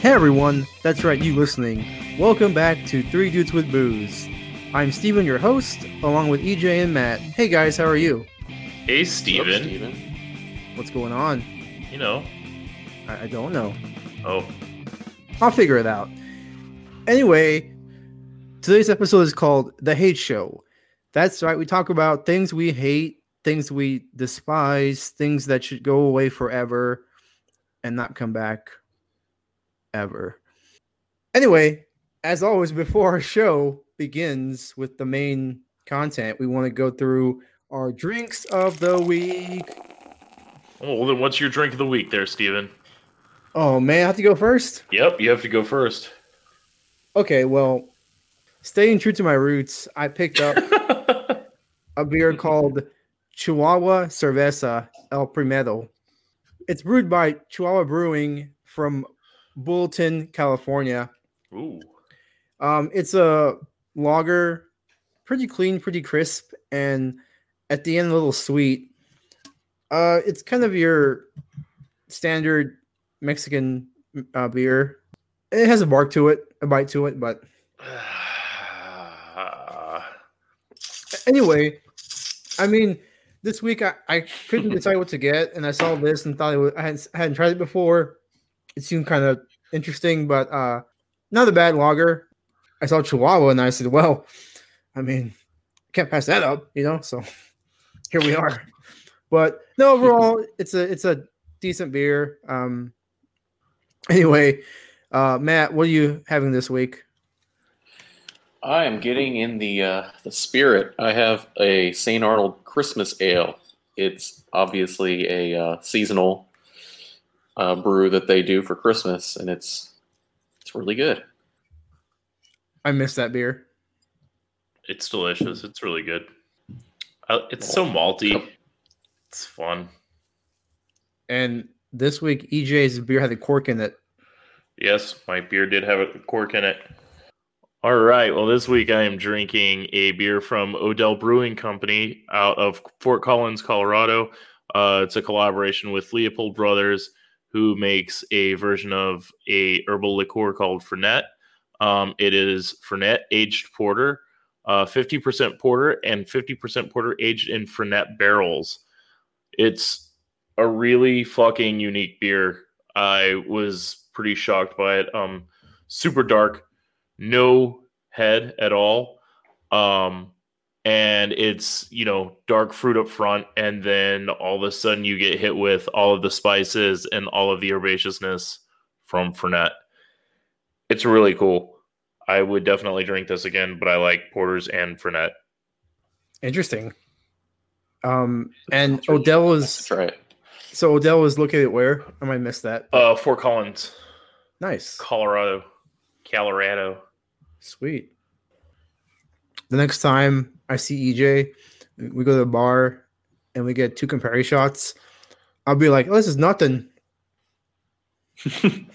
Hey everyone, that's right, you listening. Welcome back to Three Dudes with Booze. I'm Steven, your host, along with EJ and Matt. Hey guys, how are you? Hey, Steven. Steven. What's going on? You know. I, I don't know. Oh, I'll figure it out. Anyway, today's episode is called The Hate Show. That's right, we talk about things we hate, things we despise, things that should go away forever and not come back ever. Anyway, as always, before our show begins with the main content, we want to go through our drinks of the week. well, then what's your drink of the week there, Steven? Oh man, I have to go first. Yep, you have to go first. Okay, well, staying true to my roots, I picked up a beer called Chihuahua Cerveza El Primero. It's brewed by Chihuahua Brewing from Buellton, California. Ooh. Um, it's a lager, pretty clean, pretty crisp, and at the end a little sweet. Uh, it's kind of your standard Mexican uh, beer. It has a bark to it, a bite to it, but anyway, I mean, this week I, I couldn't decide what to get, and I saw this and thought it was, I hadn't, I hadn't tried it before. It seemed kind of interesting, but uh, not a bad lager. I saw Chihuahua, and I said, "Well, I mean, can't pass that up, you know." So here we are. But no, overall, it's a it's a decent beer. Um, anyway, uh, Matt, what are you having this week? I am getting in the uh, the spirit. I have a St. Arnold Christmas Ale. It's obviously a uh, seasonal uh, brew that they do for Christmas, and it's it's really good. I miss that beer. It's delicious. It's really good. Uh, it's so malty. It's fun. And this week, EJ's beer had a cork in it. Yes, my beer did have a cork in it. All right. Well, this week I am drinking a beer from Odell Brewing Company out of Fort Collins, Colorado. Uh, it's a collaboration with Leopold Brothers, who makes a version of a herbal liqueur called Fernet. Um, it is Fernet aged porter, uh, 50% porter and 50% porter aged in Fernet barrels. It's a really fucking unique beer. I was pretty shocked by it. Um, super dark, no head at all. Um, and it's, you know, dark fruit up front. And then all of a sudden you get hit with all of the spices and all of the herbaceousness from Fernet. It's really cool. I would definitely drink this again, but I like porters and Fernet. Interesting. Um, and That's Odell That's was right. so Odell was located where? I might miss that. Uh, Fort Collins, Nice, Colorado, Colorado. sweet. The next time I see EJ, we go to the bar and we get two Campari shots. I'll be like, "Oh, this is nothing."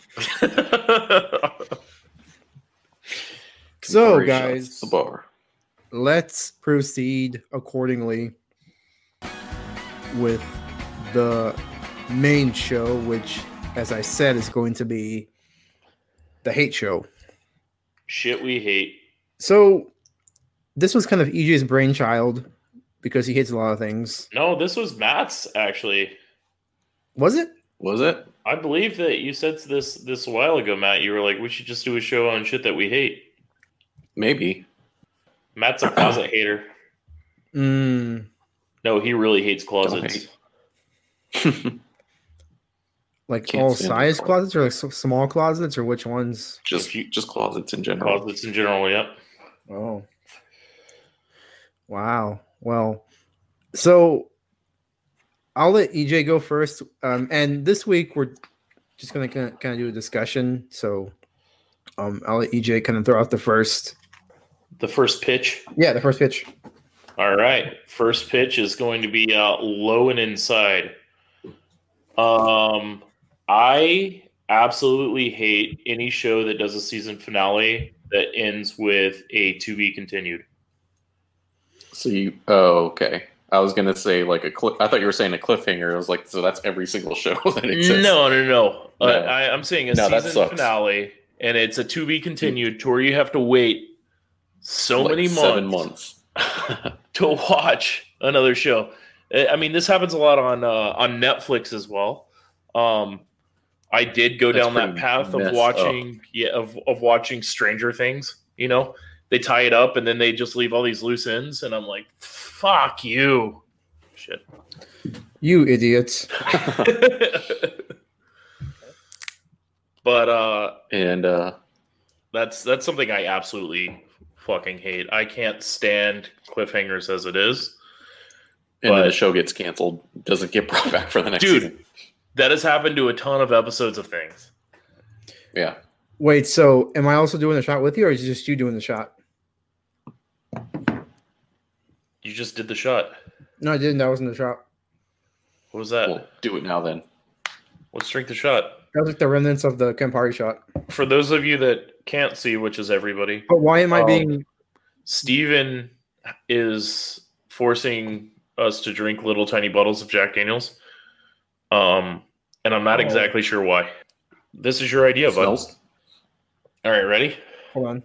So, guys, the bar. let's proceed accordingly with the main show, which, as I said, is going to be the hate show. Shit we hate. So, this was kind of EJ's brainchild because he hates a lot of things. No, this was Matt's actually. Was it? Was it? I believe that you said this this a while ago, Matt. You were like, we should just do a show on shit that we hate. Maybe. Matt's a closet hater. Mm, No, he really hates closets. hate. like Can't all size it. closets or like small closets or which ones? just you- just closets in general. Closets in general, yep. Oh. Wow. Well, so I'll let EJ go first. Um, and this week we're just gonna kind of, do a discussion. So um, I'll let EJ kind of throw out the first. The first pitch. Yeah, the first pitch. All right. First pitch is going to be uh, low and inside. Um, I absolutely hate any show that does a season finale that ends with a to be continued. So you oh okay. I was gonna say like a cliff. I thought you were saying a cliffhanger. I was like, so that's every single show that exists. No, no, no. Uh, No. I, I'm saying a No, season finale, and it's a to be continued to where you have to wait so Like many seven months, months. to watch another show. I mean, this happens a lot on uh, on Netflix as well. Um, I did go That's down that path of watching, yeah, of of watching Stranger Things. You know, they tie it up and then they just leave all these loose ends, and I'm like, fuck you, shit. You idiots. but uh, and uh, That's that's something I absolutely fucking hate. I can't stand cliffhangers as it is. and then the show gets canceled. Doesn't get brought back for the next Dude. season. That has happened to a ton of episodes of things. Yeah. Wait, so am I also doing the shot with you, or is it just you doing the shot? You just did the shot. No, I didn't. That wasn't the shot. What was that? Well, do it now then. Let's drink the shot. That was like the remnants of the Campari shot. For those of you that can't see, which is everybody, But why am I Um, being? Steven is forcing us to drink little tiny bottles of Jack Daniels. Um, and I'm not Oh. exactly sure why. This is your idea, bud. All right, ready? Hold on.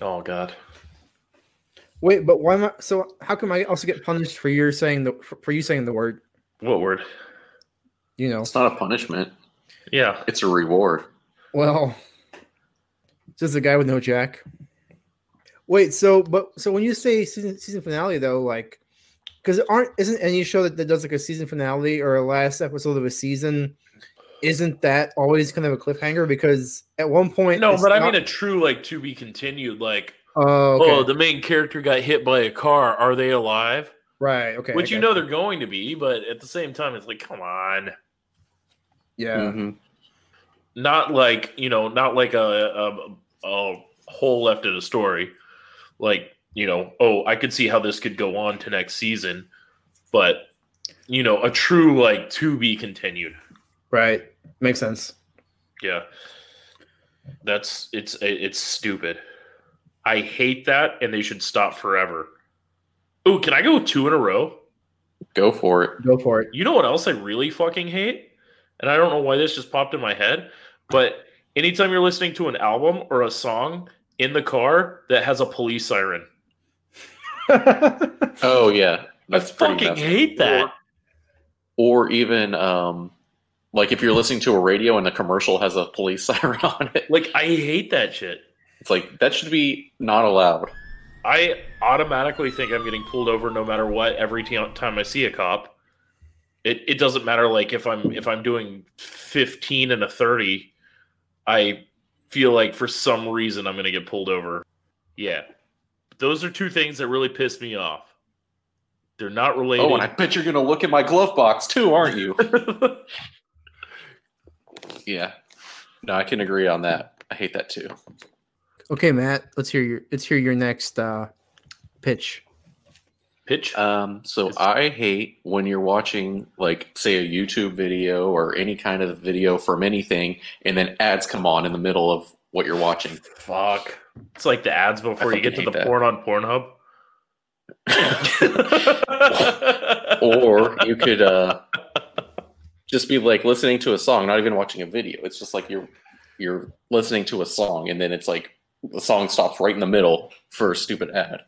Oh God. Wait, but why am I? So how come I also get punished for you saying the for for you saying the word? What word? You know, It's not a punishment. Yeah. It's a reward. well, just a guy with no jack. Wait, so but so when you say season season finale though, like, because aren't isn't any show that, that does like a season finale or a last episode of a season, isn't that always kind of a cliffhanger? Because at one point, No, it's but I mean a true like to be continued. Like, Oh, okay. oh, the main character got hit by a car. Are they alive? right. Okay. Which you okay. know they're going to be, but at the same time, it's like, come on, Yeah. Mhm. not like you know, not like a a, a hole left in a story. Like you know, oh, I could see how this could go on to next season, but you know, a true like to be continued. Right. Makes sense. Yeah. That's it's it's stupid. I hate that and they should stop forever. Ooh, can I go two in a row? Go for it. Go for it. You know what else I really fucking hate? And I don't know why this just popped in my head, but anytime you're listening to an album or a song in the car that has a police siren. Oh yeah, that's I pretty fucking messed up. hate that. Or even um, like if you're listening to a radio and the commercial has a police siren on it, Like I hate that shit. It's like that should be not allowed. I automatically think I'm getting pulled over no matter what every t- time I see a cop. It it doesn't matter like if I'm if I'm doing 15 and a 30, I feel like for some reason I'm going to get pulled over. Yeah. Those are two things that really piss me off. They're not related. Oh, and I bet you're gonna look at my glove box too, aren't you? yeah. No, I can agree on that. I hate that too. Okay, Matt. Let's hear your let's hear your next uh pitch. Pitch. Um, so I hate when you're watching, like, say, a YouTube video or any kind of video from anything, and then ads come on in the middle of what you're watching. Fuck. It's like the ads before you get to the that. porn on Pornhub. or you could uh, just be like listening to a song, not even watching a video. It's just like you're you're listening to a song, and then it's like the song stops right in the middle for a stupid ad.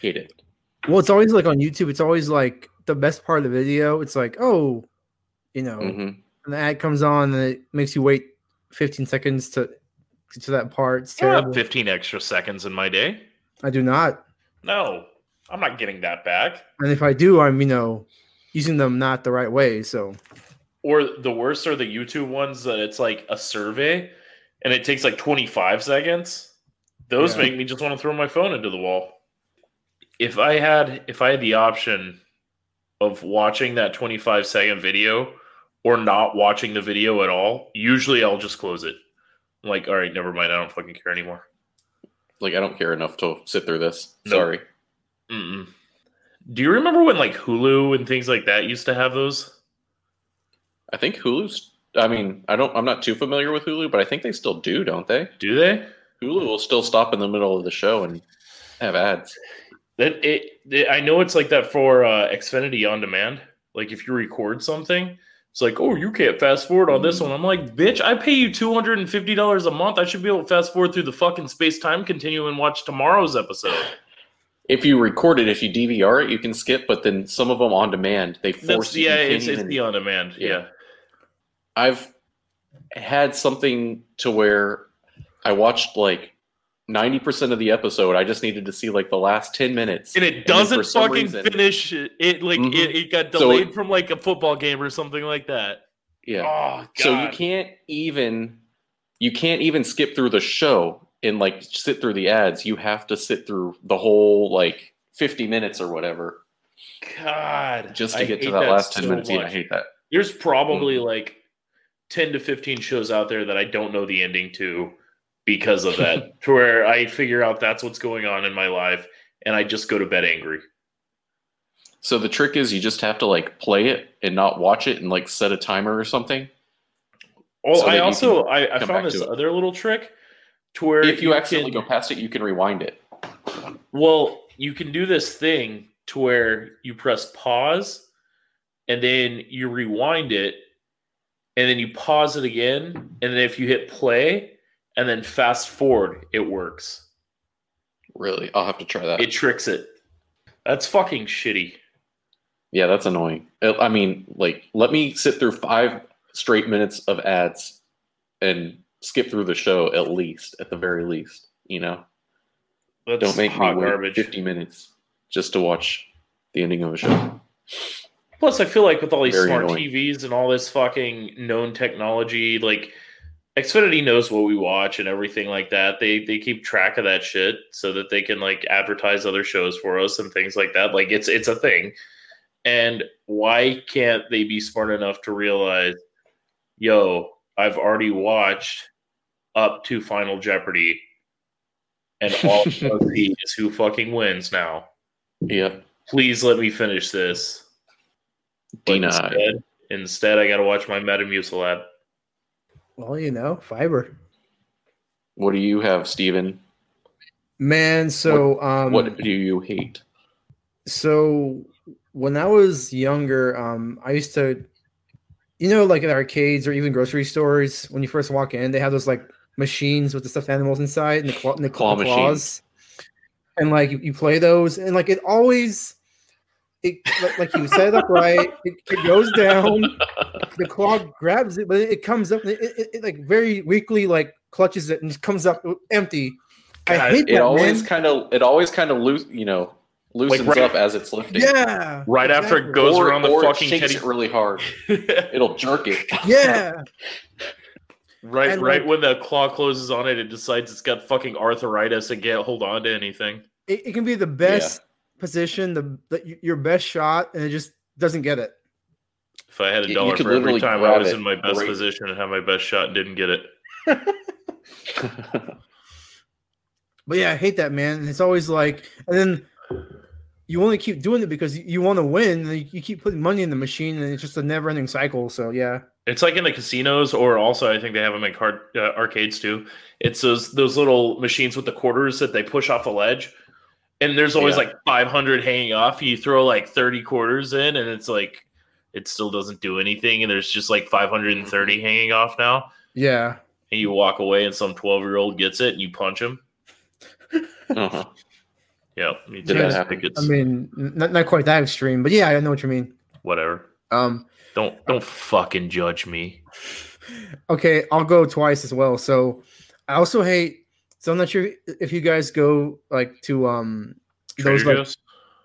Hate it. Well, it's always like on YouTube. It's always like the best part of the video. It's like, oh, you know, hmm and the ad comes on and it makes you wait 15 seconds to to that part. It's I don't terrible. 15 extra seconds in my day. I do not. No, I'm not getting that back. And if I do, I'm you know using them not the right way. So Or the worst are the YouTube ones that it's like a survey and it takes like 25 seconds. Those Yeah. make me just want to throw my phone into the wall. If I had if I had the option of watching that 25 second video or not watching the video at all, usually I'll just close it. I'm like, all right, never mind. I don't fucking care anymore. Like I don't care enough to sit through this. Nope. Sorry. Mm-mm. Do you remember when like Hulu and things like that used to have those? I think Hulu's. I mean, I don't. I'm not too familiar with Hulu, but I think they still do, don't they? Do they? Hulu will still stop in the middle of the show and have ads. That it, it I know it's like that for uh, Xfinity on demand. Like if you record something, it's like, oh, you can't fast forward on this one. I'm like, bitch, I pay you two hundred and fifty dollars a month. I should be able to fast forward through the fucking space time continuum and watch tomorrow's episode. If you record it, if you DVR it, you can skip. But then some of them on demand, they force That's you. yeah, you it's, it's even- the on demand. Yeah. Yeah. I've had something to where I watched like ninety percent of the episode. I just needed to see like the last ten minutes, and it doesn't some fucking reason- finish it. like Mhm. it, it got So delayed it- from like a football game or something like that. Yeah. Oh, So you can't even you can't even skip through the show and like sit through the ads. You have to sit through the whole like fifty minutes or whatever God, just to I get to hate that last so minutes. Yeah, I hate that. There's probably Mm. like ten to fifteen shows out there that I don't know the ending to because of that. to where I figure out that's what's going on in my life, and I just go to bed angry. So the trick is you just have to like play it and not watch it and like set a timer or something. Oh, So I also I, I found this other little trick to where If you accidentally can- go past it, you can rewind it. Well, you can do this thing to where you press pause and then you rewind it and then you pause it again and then if you hit play and then fast forward it works. Really, I'll have to try that. It tricks it. That's fucking shitty. yeah, that's annoying. Uh, I mean, like, let me sit through five straight minutes of ads and skip through the show at least, at the very least. You know, That's don't make me wait garbage. fifty minutes just to watch the ending of a show. Plus, I feel like with all these Very smart annoying. TVs and all this fucking known technology, like Xfinity knows what we watch and everything like that. They they keep track of that shit so that they can like advertise other shows for us and things like that. Like it's it's a thing. And why can't they be smart enough to realize, yo, I've already watched up to Final Jeopardy, and all I see is who fucking wins now. Yeah, Please let me finish this. But denied. Instead, instead, I got to watch my Metamucil ad. Well, you know, fiber. What do you have, Steven? Man, so um what do you hate? so when I was younger, um, I used to, you know, like in arcades or even grocery stores, when you first walk in, they have those like machines with the stuffed animals inside and the, claw, and the Claw claw claws, and like you, you play those, and like it always, it like, like you set it up right, it, it goes down, the claw grabs it, but it, comes up, it, it, it like very weakly like clutches it and just comes up empty. I God, hate It that, always kind of it always kind of loose, you know, loosens right- up as it's lifting. Yeah. Right after it goes or, around the or fucking shakes teddy. it really hard. It'll jerk it. Yeah. right, and, right like- when the claw closes on it, it decides it's got fucking arthritis and can't hold on to anything. it, it can be the best position, the, the your best shot, and it just doesn't get it. If I had a You- you dollar for every time I was in my best right- position and had my best shot and didn't get it. But yeah, I hate that man. And it's always like, and then you only keep doing it because you, you want to win. And you, you keep putting money in the machine, and it's just a never-ending cycle. So yeah, It's like in the casinos, or also I think they have them in card, uh, arcades too. It's those those little machines with the quarters that they push off a ledge, and there's always Yeah. like 500 hanging off. You throw like 30 quarters in, and it's like it still doesn't do anything, and there's just like 530 hanging off now. yeah. And you walk away, and some 12 year old gets it, and you punch him. uh-huh. Yeah, me Did too. that I happen? think it's I mean, not not quite that extreme, but yeah, I know what you mean. whatever. Um, Don't don't fucking judge me. okay, I'll go twice as well. So I also hate. So I'm not sure if you guys go like to um those Trader like Joe's?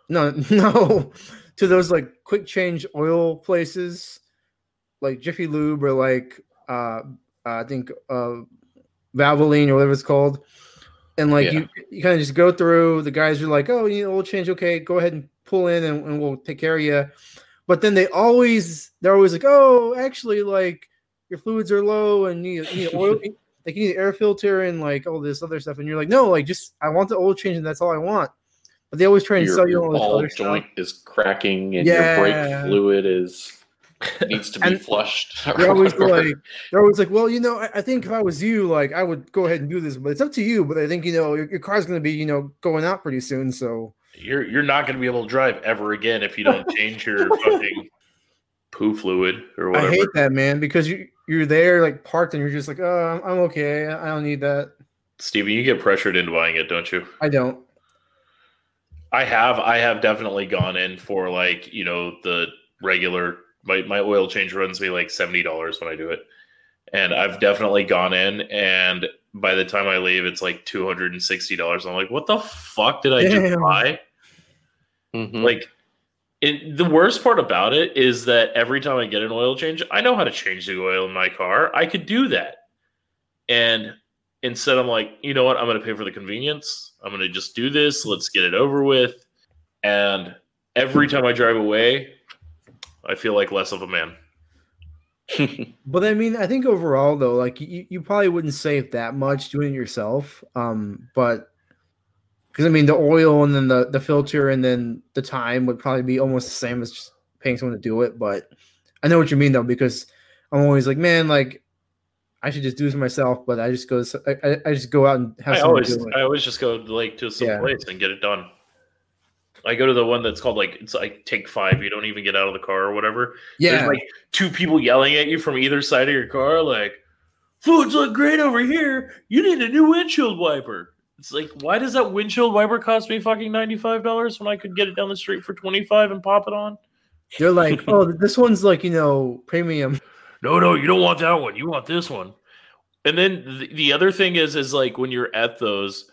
no no to those like quick change oil places like Jiffy Lube or like uh I think uh Valvoline or whatever it's called. And like Yeah. you you kind of just go through the guys are like, oh, you know, oil change, okay, go ahead and pull in and, and we'll take care of you. But then they always they're always like, oh, actually, like your fluids are low and you need, you need oil, like you need air filter and like all this other stuff. And you're like, no, like just I want the oil change and that's all I want. But they always try and Your, sell you your all this ball other stuff. joint is cracking and your brake fluid is needs to be And flushed. They're always like, they're always like, well, you know, I, I think if I was you, like, I would go ahead and do this, but it's up to you. But I think you know, your, your car's going to be, you know, going out pretty soon. So You're you're not going to be able to drive ever again if you don't change your fucking poo fluid or whatever. I hate that, man, because you you're there like parked and you're just like, oh, I'm okay. I don't need that. Steven, you get pressured into buying it, don't you? I don't. I have. I have definitely gone in for like you know the regular. My my oil change runs me like seventy dollars when I do it, and I've definitely gone in and by the time I leave, it's like two hundred and sixty dollars. I'm like, what the fuck did I just Damn. buy? Mhm. Like, the worst part about it is that every time I get an oil change, I know how to change the oil in my car. I could do that, and instead, I'm like, you know what? I'm going to pay for the convenience. I'm going to just do this. Let's get it over with. And every time I drive away, I feel like less of a man. But I mean, I think overall though, like you, you probably wouldn't save that much doing it yourself. Um, but because I mean, the oil and then the the filter and then the time would probably be almost the same as just paying someone to do it. But I know what you mean though, because I'm always like, man, like I should just do this myself. But I just go, I, I- just go out and have I always, do it. I always just go like to some Yeah. place and get it done. I go to the one that's called like it's like take five. You don't even get out of the car or whatever. yeah, There's like two people yelling at you from either side of your car, like, fluids look great over here. You need a new windshield wiper. It's like, why does that windshield wiper cost me fucking $95 when I could get it down the street for 25 and pop it on? they're like, oh, this one's like you know premium. No, no, you don't want that one. You want this one. And then the, the other thing is, is like when you're at those,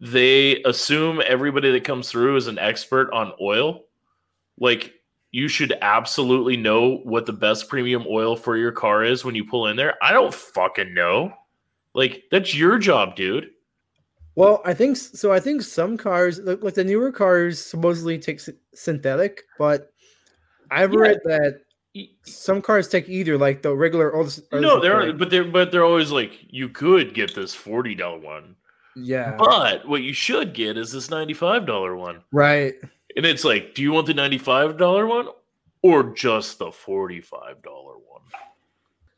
they assume everybody that comes through is an expert on oil. Like you should absolutely know what the best premium oil for your car is when you pull in there. I don't fucking know. Like that's your job, dude. Well, I think so. I think some cars, like, like the newer cars, supposedly take synthetic, but I've Yeah. read that some cars take either, like the regular. Or the, or the No, they're but they're but they're always like you could get this forty dollar one, yeah, but what you should get is this ninety five dollar one. right. And it's like, do you want the $95 one or just the $45 one?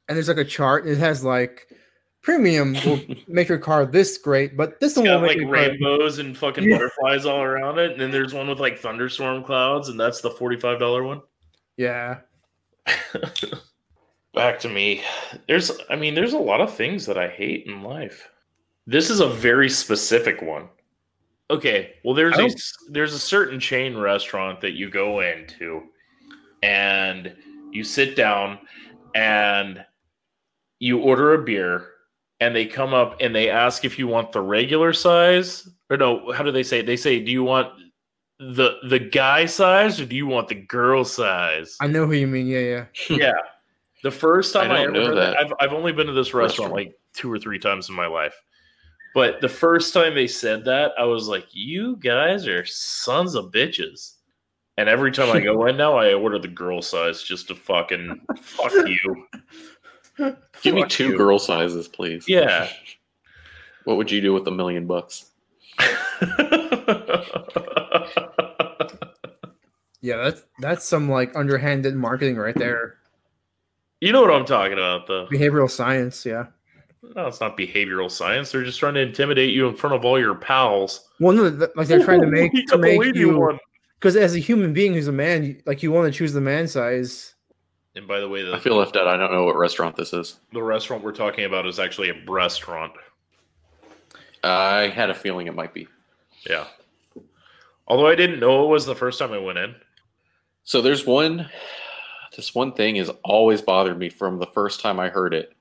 And there's like a chart. And it has like premium will make your car this great, but this one will make like rainbows and fucking Yeah. butterflies all around it. And then there's one with like thunderstorm clouds, and that's the $45 one. Yeah, Back to me. There's, I mean, there's a lot of things that I hate in life. This is a very specific one. Okay, well, there's a there's a certain chain restaurant that you go into, and you sit down, and you order a beer, and they come up and they ask if you want the regular size or no, how do they say? it? They say, do you want the the guy size or do you want the girl size? I know who you mean. Yeah, yeah. yeah. The first time I I, ever know heard that, that. I've, I've only been to this restaurant, Restaurant. like two or three times in my life. But the first time they said that, I was like, you guys are sons of bitches. And every time I go in now, I order the girl size just to fucking fuck you. Give me two you. girl sizes, please. Yeah. What would you do with a million bucks? Yeah, that's that's some like underhanded marketing right there. you know what I'm talking about, though. Behavioral science. Yeah. No, it's not behavioral science. They're just trying to intimidate you in front of all your pals. Well, no, th- like they're trying to make to make you because as a human being who's a man, you, like you want to choose the man size. And by the way, I feel left out. I don't know what restaurant this is. the restaurant we're talking about is actually a restaurant. I had a feeling it might be. Yeah. Although I didn't know it was the first time I went in. So there's one. This one thing has always bothered me from the first time I heard it,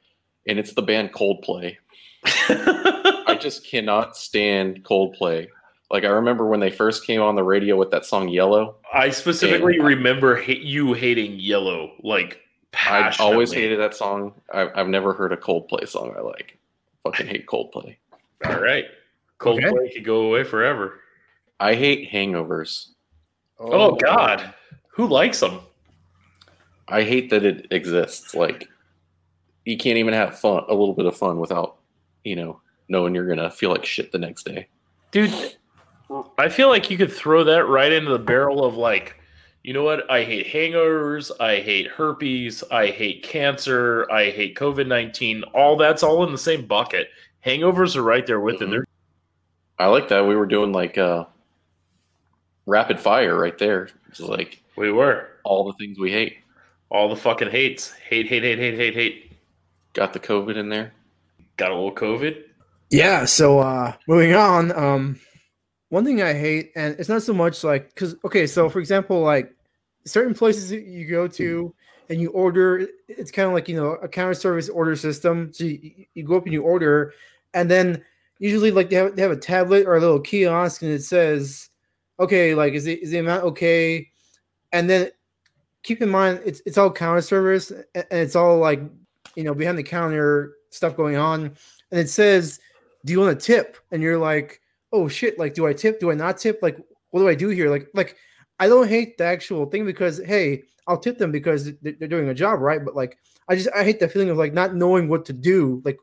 and it's the band Coldplay. I just cannot stand Coldplay. Like I remember when they first came on the radio with that song "Yellow." I specifically remember ha- you hating Yellow like I always hated that song. I, I've never heard a Coldplay song I like. Fucking hate Coldplay. All right, Coldplay could go away forever. I hate hangovers. Oh, oh God, who likes them? I hate that it exists. Like you can't even have fun, a little bit of fun without, you know, knowing you're gonna feel like shit the next day. dude i feel like you could throw that right into the barrel of like you know what i hate hangovers i hate herpes i hate cancer i hate covid-19 all that's all in the same bucket hangovers are right there with it Mhm. They're, I like that we were doing like uh rapid fire right there. It's like We were all the things we hate. all the fucking hates. Hate, hate, hate, hate, hate, hate. Got the COVID in there. Got a little COVID. Yeah. So uh moving on. Um, one thing I hate, and it's not so much like because okay, so for example, like certain places you go to mm. and you order, it's kind of like you know a counter service order system. So you, you go up and you order, and then usually like they have they have a tablet or a little kiosk, and it says, okay, like is the is the amount okay, and then keep in mind it's it's all counter service and it's all like you know behind the counter stuff going on. And it says do you want to tip? And you're like oh shit like do i tip do i not tip? Like what do i do here? Like like i don't hate the actual thing because hey i'll tip them because they- they're doing a job right? But like i just i hate the feeling of like not knowing what to do. Like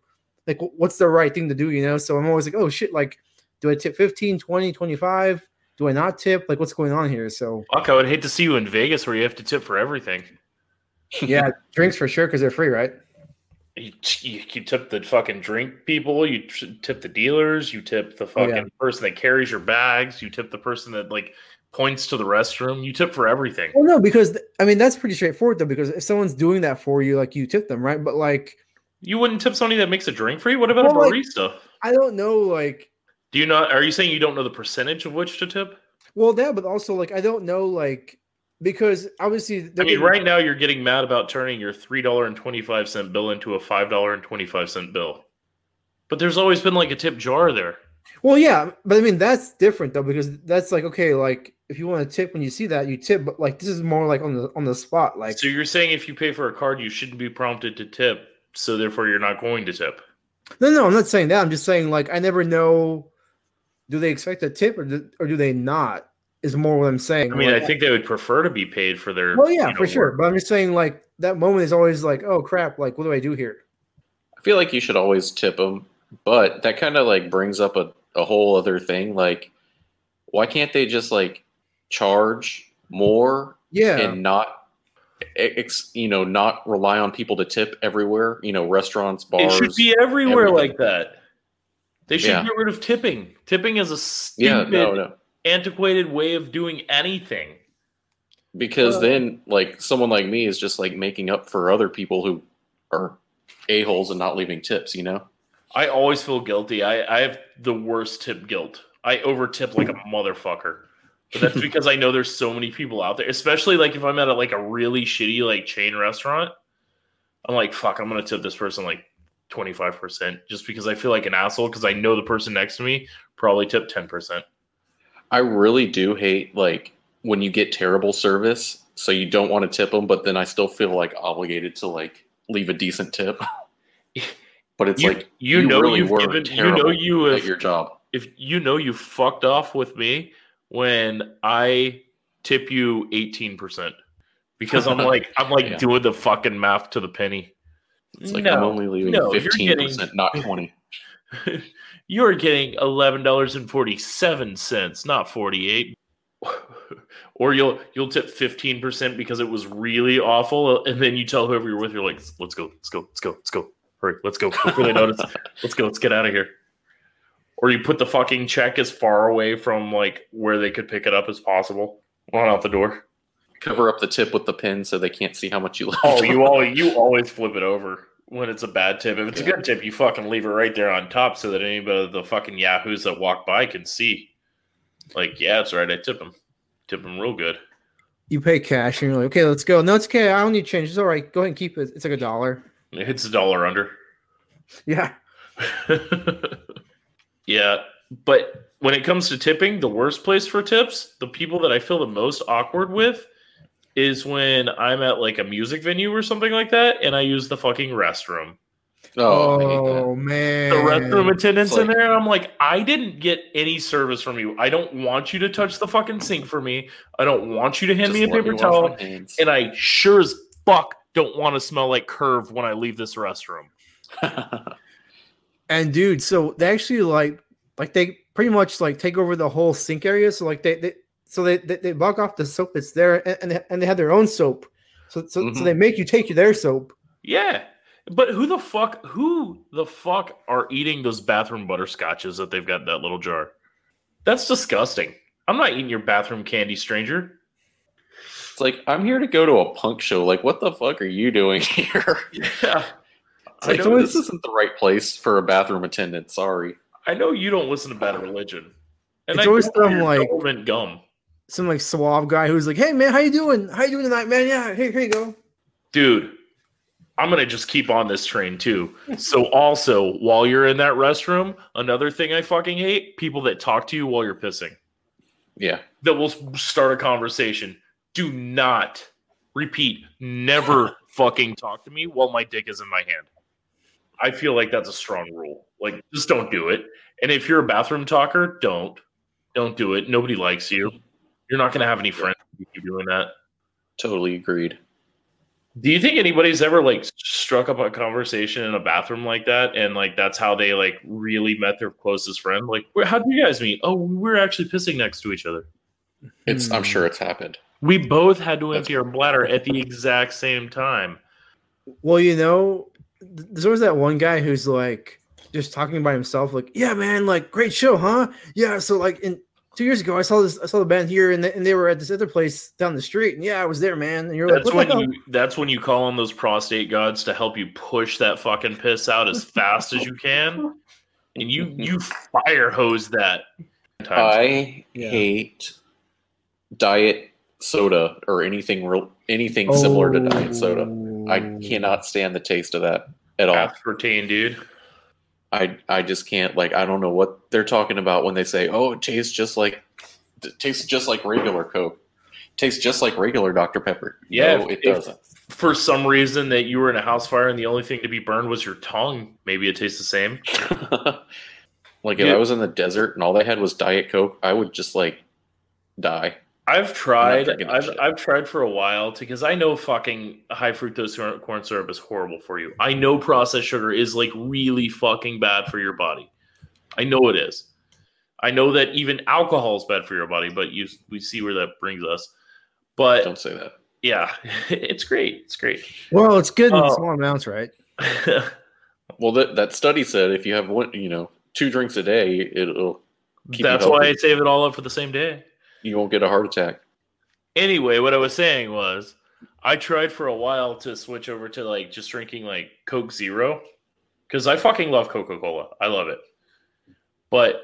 like what's the right thing to do you know? So i'm always like oh shit like do i tip 15 20 25 do i not tip? Like what's going on here? So Fuck, I would hate to see you in Vegas where you have to tip for everything. yeah drinks for sure because they're free right You, you, you tip the fucking drink people. You tip the dealers. You tip the Oh, yeah. fucking person that carries your bags. You tip the person that like points to the restroom. You tip for everything. Well, no, because I mean that's pretty straightforward though. Because if someone's doing that for you, like you tip them, right? But like You wouldn't tip somebody that makes a drink for you. What about Well, a like- barista? I don't know, like Do you not? Are you saying you don't know the percentage of which to tip? well, that, but also like I don't know, like because obviously I mean, right now you're getting mad about turning your three dollar and twenty five cent bill into a five dollar and twenty five cent bill. But there's always been like a tip jar there. Well, yeah, but I mean that's different though because that's like okay, like if you want to tip when you see that, you tip. But like this is more like on the on the spot, like so you're saying if you pay for a card, you shouldn't be prompted to tip. So therefore, you're not going to tip. no, no, I'm not saying that. I'm just saying like I never know. Do they expect a tip or do, or do they not? Is more what I'm saying. I mean, I think they would prefer to be paid for their. Well, yeah, you know, for sure. work. But I'm just saying like that moment is always like, oh crap, like what do I do here? I feel like you should always tip them, but that kind of like brings up a, a whole other thing. Like, why can't they just like charge more Yeah. and not, ex, you know, not rely on people to tip everywhere? You know, restaurants, bars. It should be everywhere everything. like that. They should Yeah. get rid of tipping. Tipping is a yeah, stupid, no, no. Antiquated way of doing anything. Because Well- then, like, someone like me is just like making up for other people who are a holes and not leaving tips. You know. I always feel guilty. I, I have the worst tip guilt. I over tip like a motherfucker. But that's because I know there's so many people out there, especially like if I'm at a, like a really shitty like chain restaurant. I'm like, fuck, I'm gonna tip this person like 25% just because I feel like an asshole because I know the person next to me probably tipped 10%. I really do hate like when you get terrible service, so you don't want to tip them, but then I still feel like obligated to like leave a decent tip. but it's You, like you, you know really you've were given you know you at have your job. if you know you fucked off with me when I tip you 18% because I'm like I'm like Yeah. doing the fucking math to the penny. It's like no, I'm only leaving no, you're fifteen getting- percent, not twenty. you're getting $11.47, not 48. or you'll you'll tip 15% because it was really awful and then you tell whoever you're with you're like let's go, let's go, let's go, let's go. Hurry, let's go before they notice. Let's go. Let's get out of here. Or you put the fucking check as far away from like where they could pick it up as possible. On out the door. Cover up the tip with the pin so they can't see how much you left. Oh, you always you always flip it over when it's a bad tip. If it's a good tip, you fucking leave it right there on top so that anybody the fucking yahoos that walk by can see. Like, yeah, that's right. I tip them. Tip them real good. You pay cash and you're like, okay, let's go. No, it's okay. I don't need change. It's all right. Go ahead and keep it. It's like a dollar. It hits a dollar under. Yeah. yeah, but when it comes to tipping, the worst place for tips, the people that I feel the most awkward with is when I'm at like a music venue or something like that and I use the fucking restroom. Oh, I hate that. Oh, man. The restroom attendants It's in there, and I'm like, I didn't get any service from you. I don't want you to touch the fucking sink for me. I don't want you to hand me a paper wash towel. And I sure as fuck don't want to smell like curve when I leave this restroom. And dude, so they actually like like they pretty much like take over the whole sink area. So like they, they so they, they they block off the soap that's there and and they, and they have their own soap. So so, so Mhm. they make you take their soap. Yeah. But who the fuck who the fuck are eating those bathroom butterscotches that they've got in that little jar? That's disgusting. I'm not eating your bathroom candy, stranger. It's like I'm here to go to a punk show. Like, what the fuck are you doing here? Yeah. It's I like know this isn't the right place for a bathroom attendant. Sorry. I know you don't listen to Bad Religion. And It's I always some, like- government gum. Some like suave guy who's like, "Hey man, how you doing? How you doing tonight, man? Yeah, here, here you go." Dude, I'm gonna just keep on this train too. So also, while you're in that restroom, another thing I fucking hate: people that talk to you while you're pissing. Yeah. That will start a conversation. Do not repeat. Never fucking talk to me while my dick is in my hand. I feel like that's a strong rule. Like, just don't do it. And if you're a bathroom talker, don't. Don't do it. Nobody likes you. You're not gonna have any friends if you keep doing that. Totally agreed. Do you think anybody's ever like struck up a conversation in a bathroom like that, and like that's how they like really met their closest friend? Like, where, how do you guys meet? Oh, we're actually pissing next to each other. It's. I'm Hmm. sure it's happened. We both had to empty our bladder at the exact same time. Well, you know, th- there's always that one guy who's like just talking by himself, like, "Yeah, man, like great show, huh? Yeah, so like in two years ago, I saw this, I saw the band here, and they, and they were at this other place down the street, and yeah, I was there, man." And you're like, That's "What the when you. That's when you call on those prostate gods to help you push that fucking piss out as fast as you can, and you you fire hose that. I Yeah. hate diet soda or anything real, anything similar to diet soda. I Oh. cannot stand the taste of that at all. aspartame, dude. I I just can't like I don't know what they're talking about when they say, "Oh, it tastes just like it tastes just like regular Coke." tastes just like regular Dr Pepper. Yeah, no, it if- doesn't. For some reason that you were in a house fire and the only thing to be burned was your tongue, maybe it tastes the same. like if Yeah. I was in the desert and all they had was Diet Coke, I would just like die. I've tried. I've. I've tried for a while because I know fucking high fructose corn syrup is horrible for you. I know processed sugar is like really fucking bad for your body. I know it is. I know that even alcohol is bad for your body, but you we see where that brings us. But Don't say that. yeah, it's great. It's great. Well, it's good in Oh. small amounts, right? Well, that that study said if you have one, you know, two drinks a day, it'll Keep you That's why. I save it all up for the same day. You won't get a heart attack. Anyway, what I was saying was I tried for a while to switch over to like just drinking like Coke Zero because I fucking love Coca Cola. I love it. But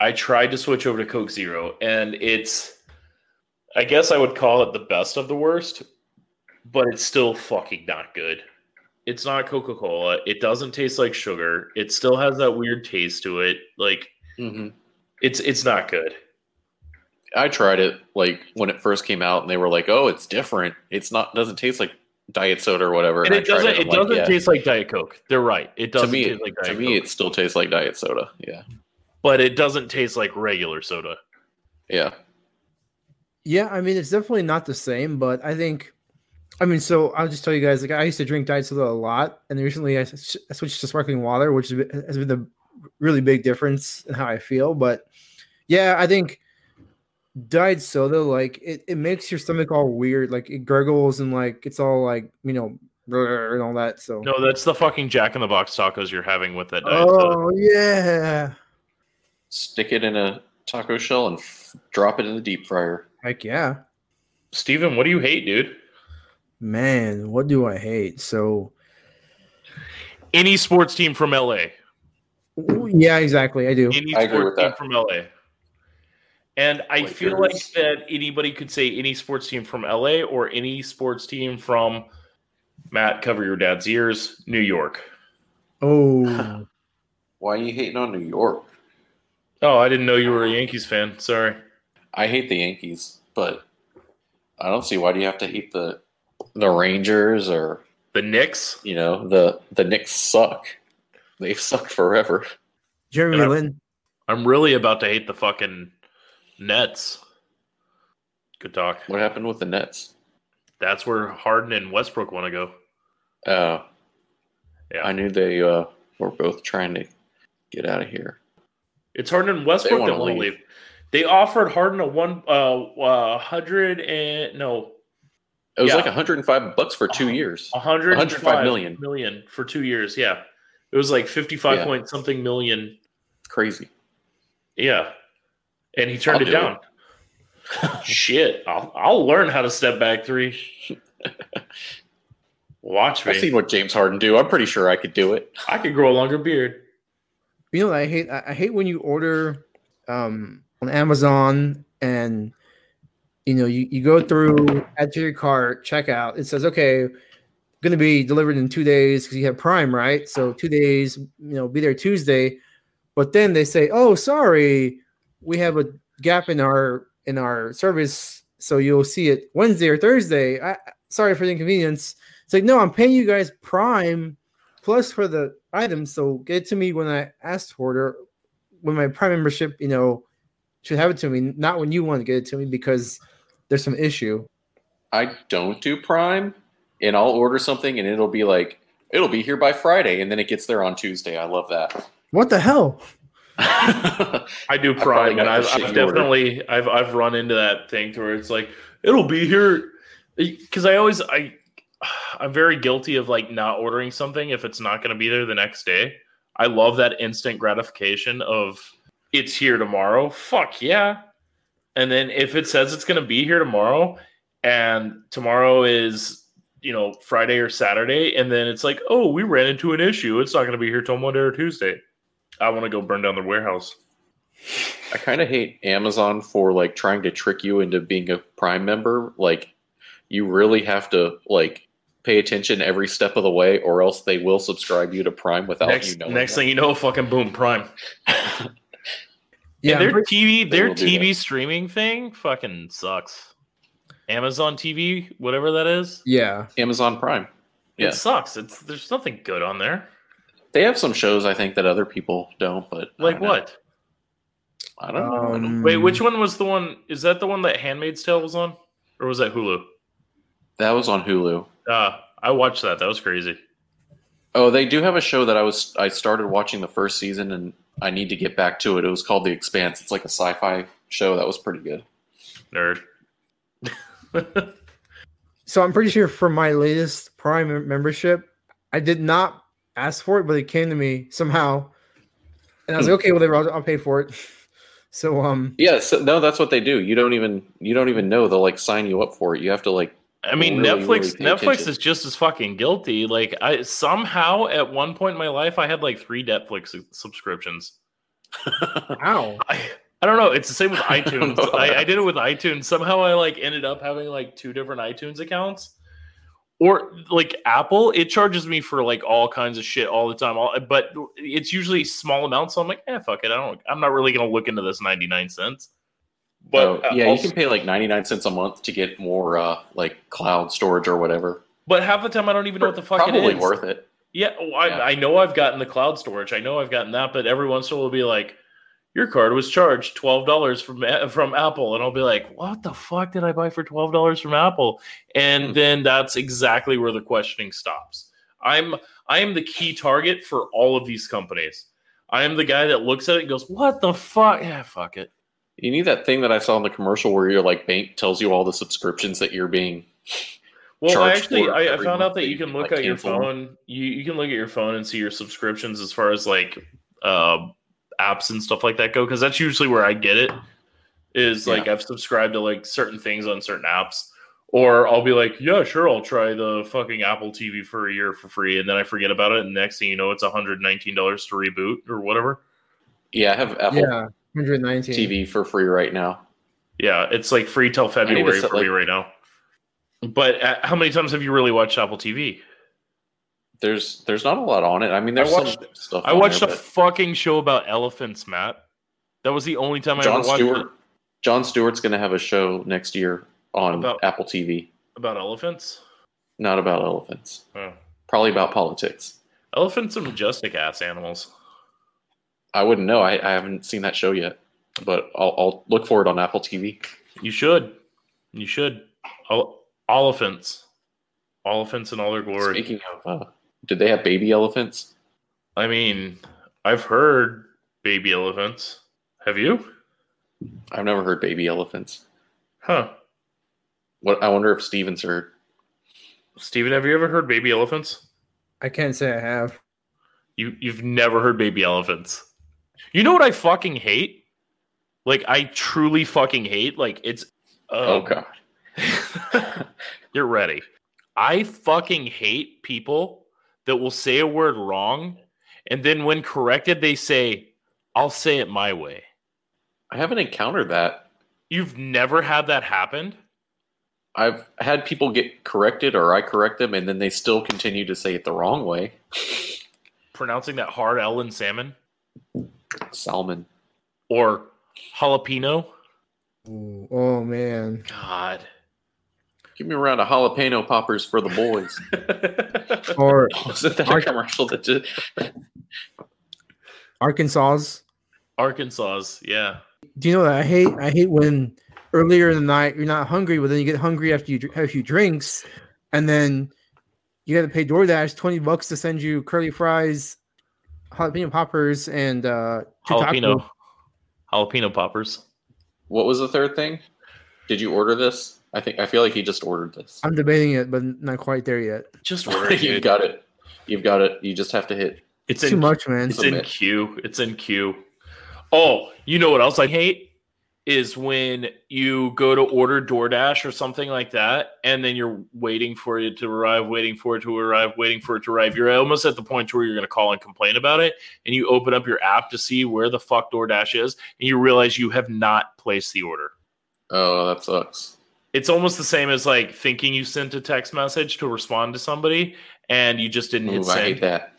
I tried to switch over to Coke Zero and it's, I guess I would call it the best of the worst, but it's still fucking not good. It's not Coca Cola. It doesn't taste like sugar. It still has that weird taste to it. Like hmm it's it's not good. I tried it like when it first came out, and they were like, "Oh, it's different. It's not doesn't taste like diet soda or whatever." And I it tried doesn't. and It I'm like, doesn't yeah. taste like Diet Coke. They're right. It doesn't me, taste like to me, Coke, it still tastes like diet soda. Yeah, but it doesn't taste like regular soda. yeah. Yeah, I mean, it's definitely not the same, but I think, I mean, so I'll just tell you guys, like, I used to drink diet soda a lot, and recently I switched to sparkling water, which has been, has been the really big difference in how I feel. But yeah, I think diet soda, like, it, it makes your stomach all weird, like, it gurgles and, like, it's all like, you know, and all that. So, No, that's the fucking Jack in the Box tacos you're having with that diet soda. oh, yeah. Stick it in a taco shell and f- drop it in the deep fryer. Heck yeah. Steven, what do you hate, dude? Man, what do I hate? So, Any sports team from LA. yeah, exactly. I do. Any I agree sports with team that. from LA. And I Lakers. feel like that anybody could say any sports team from LA or any sports team from Matt, cover your dad's ears, New York. Oh, Why are you hating on New York? Oh, I didn't know you were a Yankees fan. Sorry. I hate the Yankees, but I don't see why do you have to hate the the Rangers or The Knicks. you know the the Knicks suck. They've sucked forever. Jeremy And Lin. I'm really about to hate the fucking Nets. Good talk. What happened with the Nets? That's where Harden and Westbrook want to go. Uh, Yeah. I knew they uh, were both trying to get out of here. It's Harden and Westbrook wanna leave. leave. They offered Harden a one uh, uh hundred and no It was Yeah. like 105 bucks for two Oh. years. a hundred 105 million. million for two years. Yeah, it was like fifty five Yeah. point something million. Crazy. Yeah, and he turned I'll it do down. Shit, I'll I'll learn how to step back three. Watch me. I've seen what James Harden do. I'm pretty sure I could do it. I could grow a longer beard. You know I hate? I I hate when you order um, on Amazon and you know you, you go through add to your cart, checkout. It says okay, going to be delivered in two days because you have Prime, right? So two days, you know, be there Tuesday. But then they say, oh, sorry, we have a gap in our in our service, so you'll see it Wednesday or Thursday. I, sorry for the inconvenience. It's like no, I'm paying you guys Prime plus for the items, so get it to me when I asked for it, or when my Prime membership, you know, should have it to me, not when you want to get it to me because there's some issue. I don't do Prime, and I'll order something, and it'll be like it'll be here by Friday, and then it gets there on Tuesday. I love that. What the hell? I do Prime, and I've, I've definitely I've I've run into that thing to where it's like it'll be here because I always I I'm very guilty of like not ordering something if it's not going to be there the next day. I love that instant gratification of it's here tomorrow. Fuck yeah! And then if it says it's going to be here tomorrow, and tomorrow is you know Friday or Saturday, and then it's like oh we ran into an issue. It's not going to be here till Monday or Tuesday. I want to go burn down the warehouse. I kind of hate Amazon for like trying to trick you into being a Prime member. Like, you really have to like pay attention every step of the way, or else they will subscribe you to Prime without next you knowing. next that. thing you know, fucking boom, Prime. Yeah, and their TV, their TV streaming thing, fucking sucks. Amazon TV, whatever that is, yeah. Amazon Prime. Yeah. it sucks. It's there's nothing good on there. They have some shows I think that other people don't, but I Like don't know. what? I don't know. I don't- Um, Wait, which one was the one? Is that the one that Handmaid's Tale was on, or was that Hulu? That was on Hulu. Uh, I watched that. That was crazy. Oh, they do have a show that I was I started watching the first season and I need to get back to it. It was called The Expanse. It's like a sci-fi show that was pretty good. Nerd. So I'm pretty sure for my latest Prime membership, I did not ask for it, but it came to me somehow, and I was like, okay, whatever, I'll, I'll pay for it. So um, Yeah, so, no, that's what they do. You don't even you don't even know they'll like sign you up for it. You have to like I mean, Really, Netflix. really Netflix attention. is just as fucking guilty. Like, I somehow at one point in my life, I had like three Netflix subscriptions. ow, I, I don't know. It's the same with iTunes. know how I, I did it with iTunes. Somehow I like ended up having like two different iTunes accounts. Or like Apple, it charges me for like all kinds of shit all the time. All, but it's usually small amounts. So I'm like, eh, fuck it. I don't. I'm not really gonna look into this 99 cents. But oh, uh, yeah, also- you can pay like 99 cents a month to get more uh like cloud storage or whatever. but half the time I don't even know what the fuck Probably it is. worth it. Yeah, well, I, Yeah. I know I've gotten the cloud storage. I know I've gotten that, but every once in a while, it'll be like, your card was charged twelve dollars from from Apple, and I'll be like, what the fuck did I buy for twelve dollars from Apple? And Hmm. then that's exactly where the questioning stops. I'm I am the key target for all of these companies. I am the guy that looks at it and goes, "What the fuck? Yeah, fuck it." You need that thing that I saw in the commercial where your like bank tells you all the subscriptions that you're being Well, I actually I, I found out that you can look like, at your phone. You you can look at your phone and see your subscriptions as far as like uh, apps and stuff like that go because that's usually where I get it. Is like I've subscribed to like certain things on certain apps, or I'll be like, yeah, sure, I'll try the fucking Apple TV for a year for free, and then I forget about it, and next thing you know, it's hundred nineteen dollars to reboot or whatever. Yeah, I have Apple yeah, 119. TV for free right now. Yeah, it's like free till February set, for me right now. But uh, how many times have you really watched Apple TV? There's there's not a lot on it. I mean, there's watched- some stuff. I watched there, a fucking show about elephants, Matt. That was the only time I Jon ever watched Stewart. it Jon Stewart's going to have a show next year on About- Apple TV. about elephants. Not about elephants. Oh. Probably about politics. Elephants are majestic ass animals. I wouldn't know. I, I haven't seen that show yet, but I'll, I'll look for it on Apple TV. You should. You should. Ele- Elephants. Elephants in all their glory. Speaking of, uh, did they have baby elephants? I mean, I've heard baby elephants. Have you? I've never heard baby elephants. Huh. What I wonder if Steven's heard. Steven, have you ever heard baby elephants? I can't say I have. You you've never heard baby elephants. You know what I fucking hate? Like I truly fucking hate. Like it's. Oh um, god. Get ready. I fucking hate people that will say a word wrong, and then when corrected, they say, "I'll say it my way." I haven't encountered that. You've never had that happen. I've had people get corrected or I correct them and then they still continue to say it the wrong way. Pronouncing that hard L in salmon Salmon. or jalapeno. Ooh, oh man. God. Give me a round of jalapeno poppers for the boys. Or Wasn't that a Arch- commercial that just Arkansas's. Arkansas's, yeah. Do you know that I hate? I hate when earlier in the night you're not hungry, but then you get hungry after you have a few drinks, and then you got to pay DoorDash twenty bucks to send you curly fries, jalapeno poppers, and uh, Jalapeno. tacos. Jalapeno poppers. What was the third thing? Did you order this? I think I feel like he just ordered this. I'm debating it, but not quite there yet. Just order it. You've got it. You've got it. You just have to hit. It's Too in much, man. It's in Submit. queue. It's in queue. Oh, you know what else I hate is when you go to order DoorDash or something like that, and then you're waiting for it to arrive, waiting for it to arrive, waiting for it to arrive. You're almost at the point where you're going to call and complain about it, and you open up your app to see where the fuck DoorDash is, and you realize you have not placed the order. Oh, that sucks. It's almost the same as like thinking you sent a text message to respond to somebody, and you just didn't hit Ooh, I send. hate that.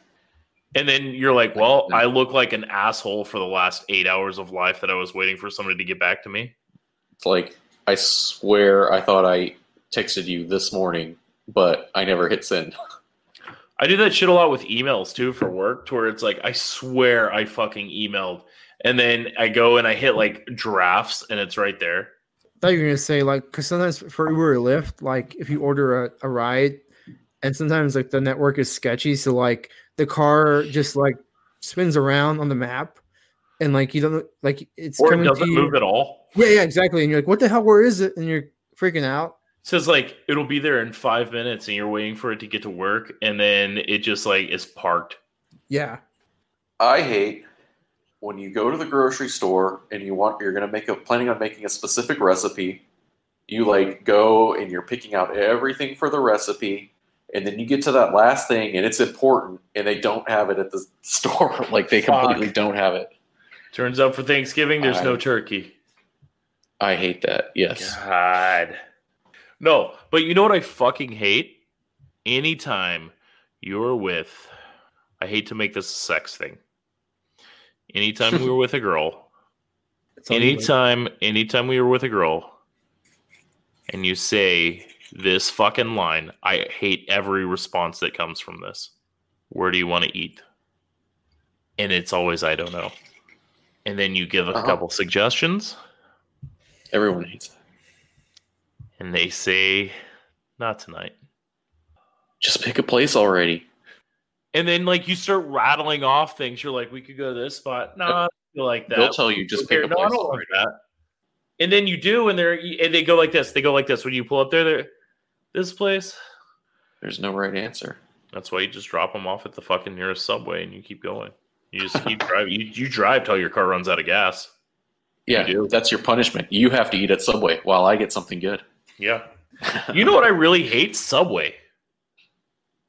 And then you're like, well, I look like an asshole for the last eight hours of life that I was waiting for somebody to get back to me. It's like I swear I thought I texted you this morning, but I never hit send. I do that shit a lot with emails too for work, to where it's like, I swear I fucking emailed. And then I go and I hit like drafts and it's right there. Thought you were gonna say like because sometimes for Uber or Lyft, like if you order a, a ride, and sometimes like the network is sketchy, so like the car just like spins around on the map, and like you don't like it's Or it coming to doesn't you. move at all. Yeah, yeah, exactly. And you're like, what the hell? Where is it? And you're freaking out. It says like it'll be there in five minutes and you're waiting for it to get to work and then it just like is parked. Yeah, I hate when you go to the grocery store and you want you're gonna make a planning on making a specific recipe. You like go and you're picking out everything for the recipe, and then you get to that last thing and it's important, and they don't have it at the store. like they Fuck. completely don't have it. Turns out for Thanksgiving there's no turkey. I hate that. Yes. God. No, but you know what I fucking hate? Anytime you're with, I hate to make this a sex thing. Anytime we were with a girl, It's all you, like, anytime, anytime we were with a girl, and you say this fucking line, I hate every response that comes from this. Where do you want to eat? And it's always I don't know. And then you give a Uh-huh. couple suggestions. Everyone hates that. and they say not tonight Just pick a place already. And then like you start rattling off things. You're like we could go to this spot. No i don't feel like that. They'll tell you just pick a no, place don't like that. and then you do and they're and they go like this. They go like this. When you pull up there they're this place. There's no right answer. that's why you just drop them off at the fucking nearest subway and you keep going. You just keep driving. You, you drive till your car runs out of gas. Yeah, do. that's your punishment. You have to eat at Subway while I get something good. yeah. You know what i really hate? Subway.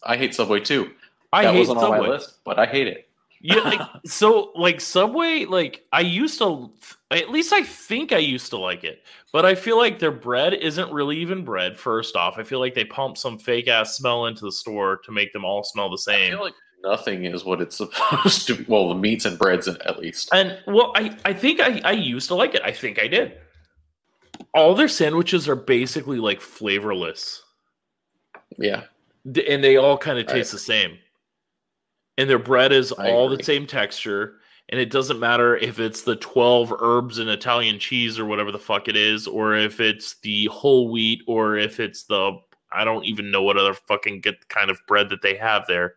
I hate Subway too. I hate wasn't subway on my list, but I hate it. yeah like, so like subway like i used to at least i think i used to like it but i feel like their bread isn't really even bread first off i feel like they pump some fake ass smell into the store to make them all smell the I same feel like nothing is what it's supposed to be. Well, the meats and breads, at least. and well i i think i i used to like it i think i did all their sandwiches are basically like flavorless Yeah, and they all kind of taste the same. And their bread is I all the same texture, and it doesn't matter if it's the twelve herbs and Italian cheese or whatever the fuck it is, or if it's the whole wheat, or if it's the I don't even know what other fucking get kind of bread that they have there,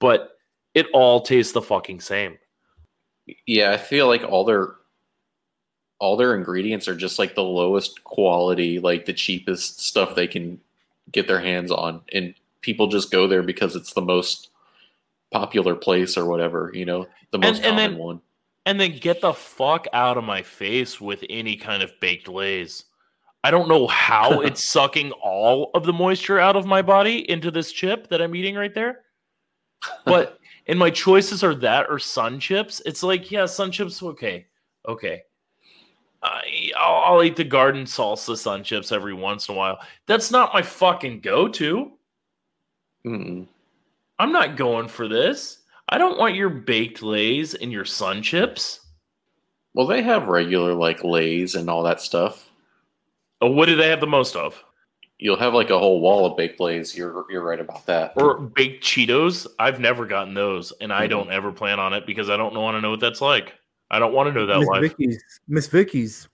but it all tastes the fucking same. yeah. I feel like all their all their ingredients are just like the lowest quality, like the cheapest stuff they can get their hands on, and people just go there because it's the most popular place or whatever. You know, the most and common then- one. and then get the fuck out of my face with any kind of baked lays. I don't know how it's sucking all of the moisture out of my body into this chip that I'm eating right there. But and my choices are that or sun chips. It's like, yeah, sun chips, okay, okay. I, I'll, I'll eat the garden salsa sun chips every once in a while. That's not my fucking go-to. Mm-mm. I'm not going for this. I don't want your baked lays and your sun chips. Well, they have regular like lays and all that stuff. Oh, what do they have the most of? You'll have like a whole wall of baked lays. You're you're right about that. Or baked Cheetos? I've never gotten those, and I Mhm. don't ever plan on it because I don't want to know what that's like. I don't want to know that Miss life. Vickie's. Miss Vickie's.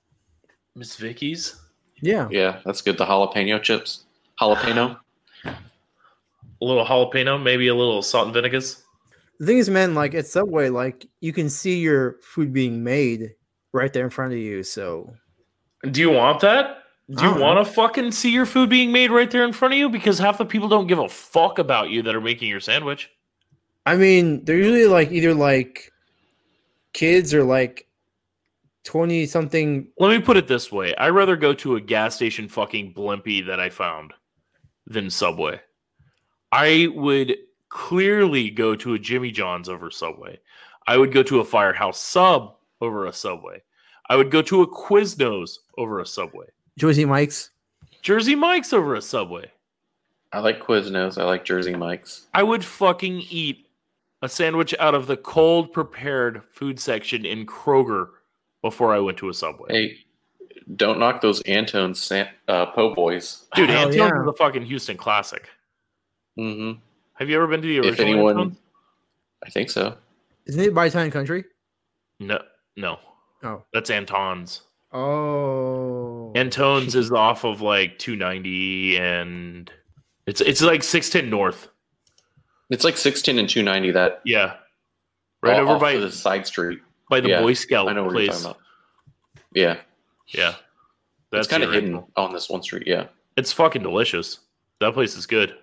Miss Vickie's, Yeah. Yeah, that's good. The jalapeno chips, jalapeno. A little jalapeno, maybe a little salt and vinegars. The thing is, man, like at Subway, like you can see your food being made right there in front of you. So Do you want that? Do you uh-huh. want to fucking see your food being made right there in front of you? Because half the people don't give a fuck about you that are making your sandwich. I mean, they're usually like either like kids or like twenty something. Let me put it this way: I'd rather go to a gas station fucking Blimpie that I found than Subway. I would clearly go to a Jimmy John's over Subway. I would go to a Firehouse Sub over a Subway. I would go to a Quiznos over a Subway. Jersey Mike's. Jersey Mike's over a Subway. I like Quiznos. I like Jersey Mike's. I would fucking eat a sandwich out of the cold prepared food section in Kroger before I went to a Subway. Hey, don't knock those Antone's uh, po' boys. Dude, Hell Antone's yeah. is the fucking Houston classic. Hmm Have you ever been to the original If anyone, Antone's? I think so. Isn't it by Town Country? No, no, Oh. that's Anton's. Oh. Antone's is off of like 290 and it's it's like 610 North. It's like 16 and 290. That Yeah. Right o- over by the side street. by the yeah, Boy Scout I know what you're talking about. Yeah, Yeah. it's the kind of hidden on this one street. Yeah, It's fucking delicious. That place is good.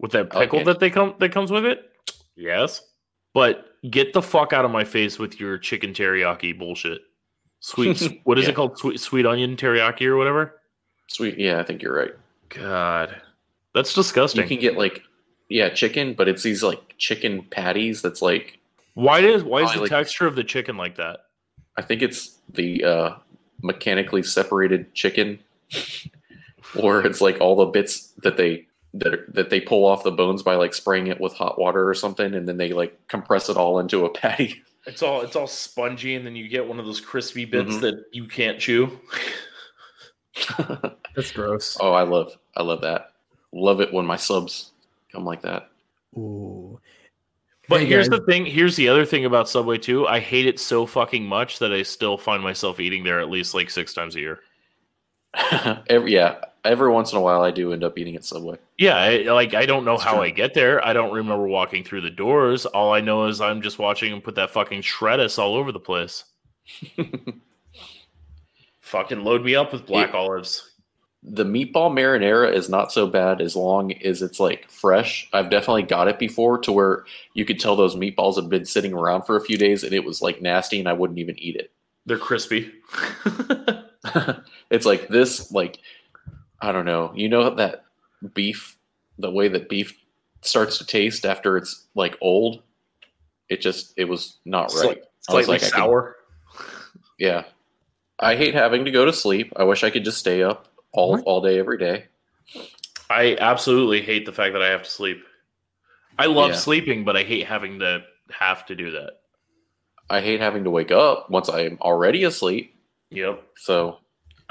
With that pickle it. that they come that comes with it? Yes. But get the fuck out of my face with your chicken teriyaki bullshit. Sweet what is Yeah. it called? Sweet sweet onion teriyaki or whatever? sweet. Yeah, I think you're right. God. That's disgusting. You can get like, yeah, chicken, but it's these like chicken patties. That's like, why does why is the like- texture of the chicken like that? I think it's the uh, mechanically separated chicken, or it's like all the bits that they that are, that they pull off the bones by like spraying it with hot water or something, and then they like compress it all into a patty. It's all it's all spongy, and then you get one of those crispy bits Mhm. that you can't chew. That's gross. oh, I love I love that. Love it when my subs come like that. Ooh. But Hey, here's guys. the thing. Here's the other thing about Subway too. I hate it so fucking much that I still find myself eating there at least like six times a year. every yeah, every once in a while I do end up eating at Subway. Yeah, I, like I don't know That's how true. I get there. I don't remember walking through the doors. All I know is I'm just watching them put that fucking shreddus all over the place. fucking load me up with black It- olives. the meatball marinara is not so bad as long as it's like fresh. I've definitely got it before to where you could tell those meatballs have been sitting around for a few days and it was like nasty and I wouldn't even eat it. They're crispy. it's like this, like I don't know. You know that beef, the way that beef starts to taste after it's like old. It just it was not Slight- right. I was Slightly like, I could- sour. yeah, I hate having to go to sleep. I wish I could just stay up all What? all day every day. I absolutely hate the fact that I have to sleep. I love Yeah. sleeping, but I hate having to have to do that. I hate having to wake up once I'm already asleep. Yep. So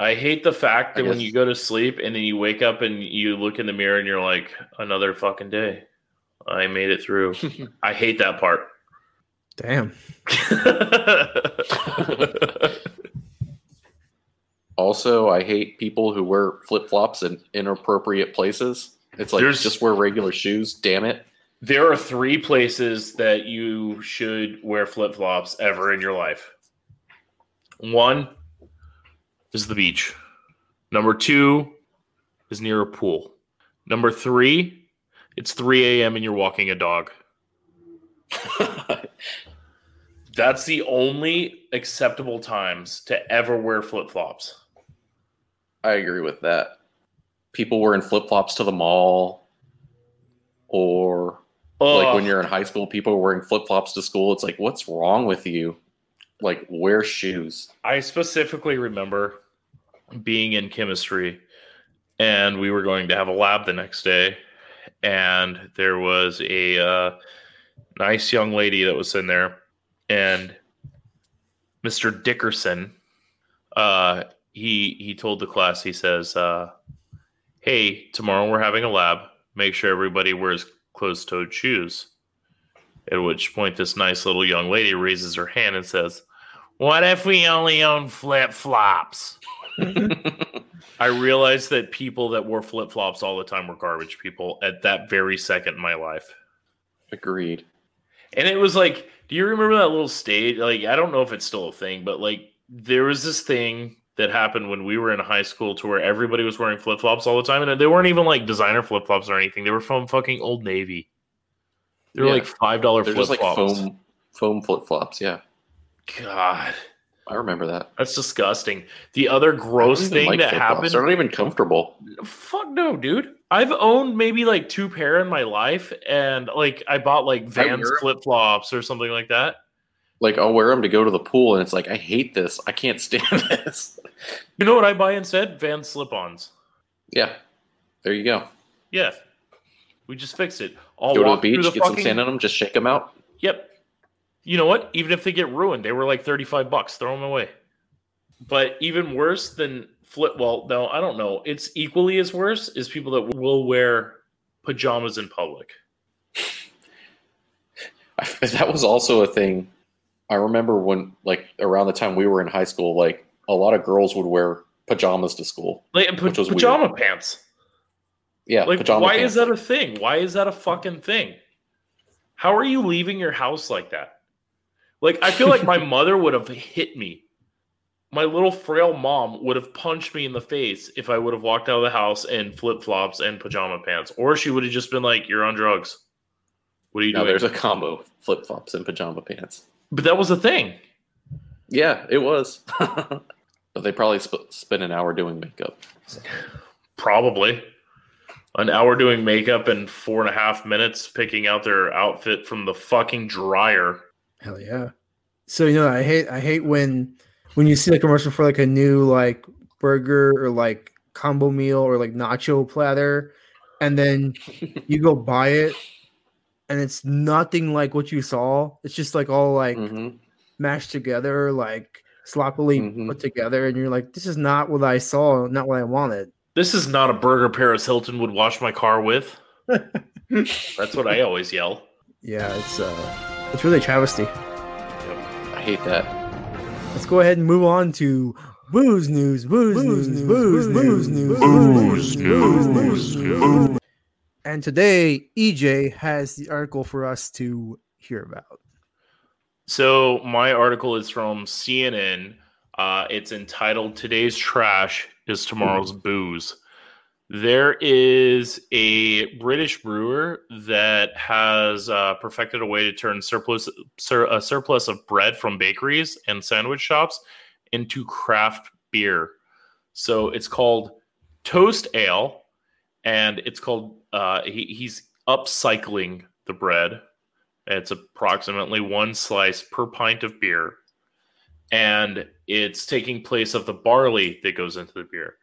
I hate the fact that when you go to sleep and then you wake up and you look in the mirror and you're like, another fucking day. I made it through. I hate that part. Damn. also, I hate people who wear flip flops in inappropriate places. It's like There's- just wear regular shoes. Damn it. there are three places that you should wear flip flops ever in your life. One is the beach. Number two is near a pool. Number three, it's 3 a.m. and you're walking a dog. That's the only acceptable times to ever wear flip flops. I agree with that. People wearing flip flops to the mall, or like when you're in high school, people are wearing flip flops to school. It's like, what's wrong with you? Like, wear shoes. I specifically remember being in chemistry and we were going to have a lab the next day and there was a uh, nice young lady that was in there and mr dickerson uh, he he told the class he says uh, hey tomorrow we're having a lab make sure everybody wears closed-toed shoes at which point this nice little young lady raises her hand and says what if we only own flip-flops I realized that people that wore flip flops all the time were garbage people at that very second in my life. Agreed. And it was like, do you remember that little stage? Like, I don't know if it's still a thing, but like, there was this thing that happened when we were in high school to where everybody was wearing flip flops all the time. And they weren't even like designer flip flops or anything. They were from fucking Old Navy. They were Yeah. like $5 flip just like flops. foam foam flip flops. Yeah, God, I remember that. that's disgusting. The other gross I don't even thing like that flip-flops. happened. They're not even comfortable. Fuck no, dude. I've owned maybe like two pair in my life, and like I bought like Vans flip flops or something like that. Like I'll wear them to go to the pool, and it's like I hate this. I can't stand this. You know what I buy instead? Vans slip ons. Yeah, there you go. Yeah, we just fixed it. Go to the beach, the get some sand on them, just shake them out. Yep. You know what? Even if they get ruined, they were like thirty-five bucks. Throw them away. But even worse than flip. Well, no, I don't know. It's equally as worse is people that will wear pajamas in public. that was also a thing. I remember when, like, around the time we were in high school, like a lot of girls would wear pajamas to school. Like pa- was weird. pajama pants. Yeah, Like, pajama why pants. is that a thing? Why is that a fucking thing? How are you leaving your house like that? Like, I feel like my mother would have hit me. My little frail mom would have punched me in the face if I would have walked out of the house in flip flops and pajama pants, or she would have just been like, "You're on drugs." What are you No, doing? there's a combo: flip flops and pajama pants. but that was a thing. Yeah, it was. but they probably sp- spent an hour doing makeup. Probably an hour doing makeup and four and a half minutes picking out their outfit from the fucking dryer. Hell yeah. So you know, I hate I hate when when you see a commercial for like a new like burger or like combo meal or like nacho platter, and then you go buy it, and it's nothing like what you saw. It's just like all like Mhm. mashed together, like sloppily Mhm. put together, and you're like, this is not what I saw, not what I wanted. This is not a burger Paris Hilton would wash my car with. That's what I always yell. Yeah, it's uh, it's really a travesty. I hate that. Let's go ahead and move on to booze news, booze, news, booze, booze news, Booze news, news. news. And today, EJ has the article for us to hear about. So my article is from CNN. Uh, it's entitled "Today's Trash is Tomorrow's Booze." There is a British brewer that has uh, perfected a way to turn surplus sur, a surplus of bread from bakeries and sandwich shops into craft beer. So it's called Toast Ale, and it's called uh, he, he's upcycling the bread. It's approximately one slice per pint of beer, and it's taking place of the barley that goes into the beer.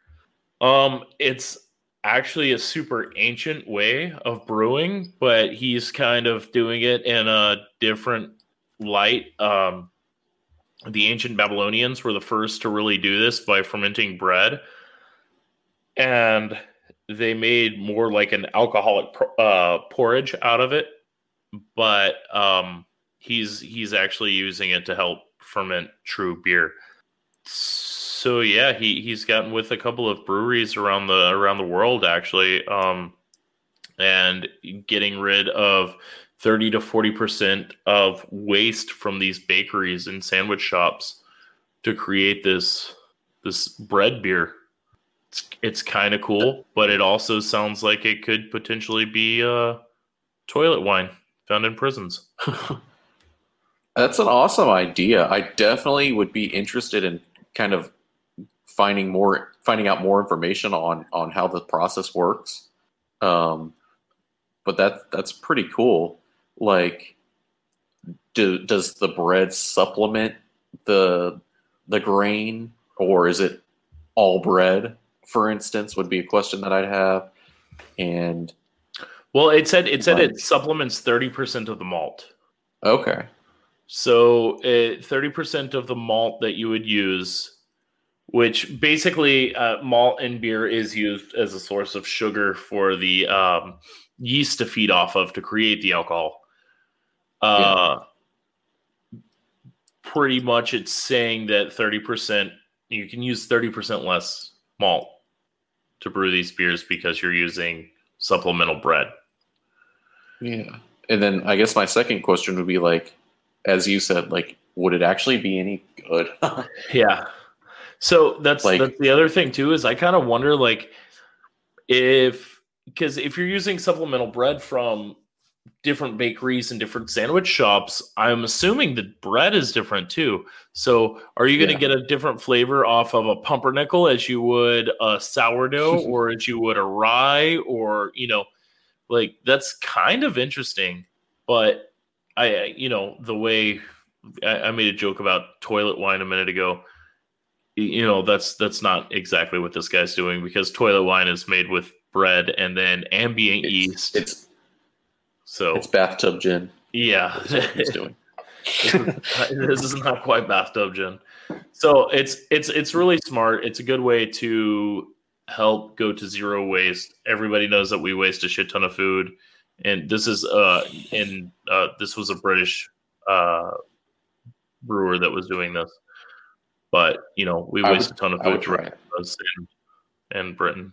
Um, it's actually a super ancient way of brewing, but he's kind of doing it in a different light. Um, the ancient Babylonians were the first to really do this by fermenting bread, and they made more like an alcoholic uh, porridge out of it. But um, he's he's actually using it to help ferment true beer. So yeah, he he's gotten with a couple of breweries around the around the world actually, um, and getting rid of thirty to forty percent of waste from these bakeries and sandwich shops to create this this bread beer. It's it's kind of cool, but it also sounds like it could potentially be uh, toilet wine found in prisons. That's an awesome idea. I definitely would be interested in kind of finding more, finding out more information on on how the process works. Um, but that that's pretty cool. Like, do, does the bread supplement the the grain, or is it all bread? For instance, would be a question that I'd have. And Well, it said it said it supplements thirty percent of the malt. okay, So thirty percent of the malt that you would use, which basically uh, malt in beer is used as a source of sugar for the um, yeast to feed off of to create the alcohol. Uh, Pretty much, it's saying that thirty percent you can use thirty percent less malt to brew these beers because you're using supplemental bread. yeah. And then I guess my second question would be like, as you said, like, would it actually be any good? Yeah. So that's Like- that's the other thing too is I kind of wonder like if because if you're using supplemental bread from different bakeries and different sandwich shops, I'm assuming the bread is different too. So are you going to Yeah. get a different flavor off of a pumpernickel as you would a sourdough or as you would a rye or you know like that's kind of interesting. But I you know the way I, I made a joke about toilet wine a minute ago you know that's that's not exactly what this guy's doing because toilet wine is made with bread and then ambient it's, yeast. it's so it's bathtub gin. yeah, he's doing. this is not quite bathtub gin. So it's it's it's really smart. It's a good way to help go to zero waste. Everybody knows that we waste a shit ton of food, and this is uh in uh this was a British uh brewer that was doing this. But you know we waste would- a ton of food would try around it. us in, in Britain.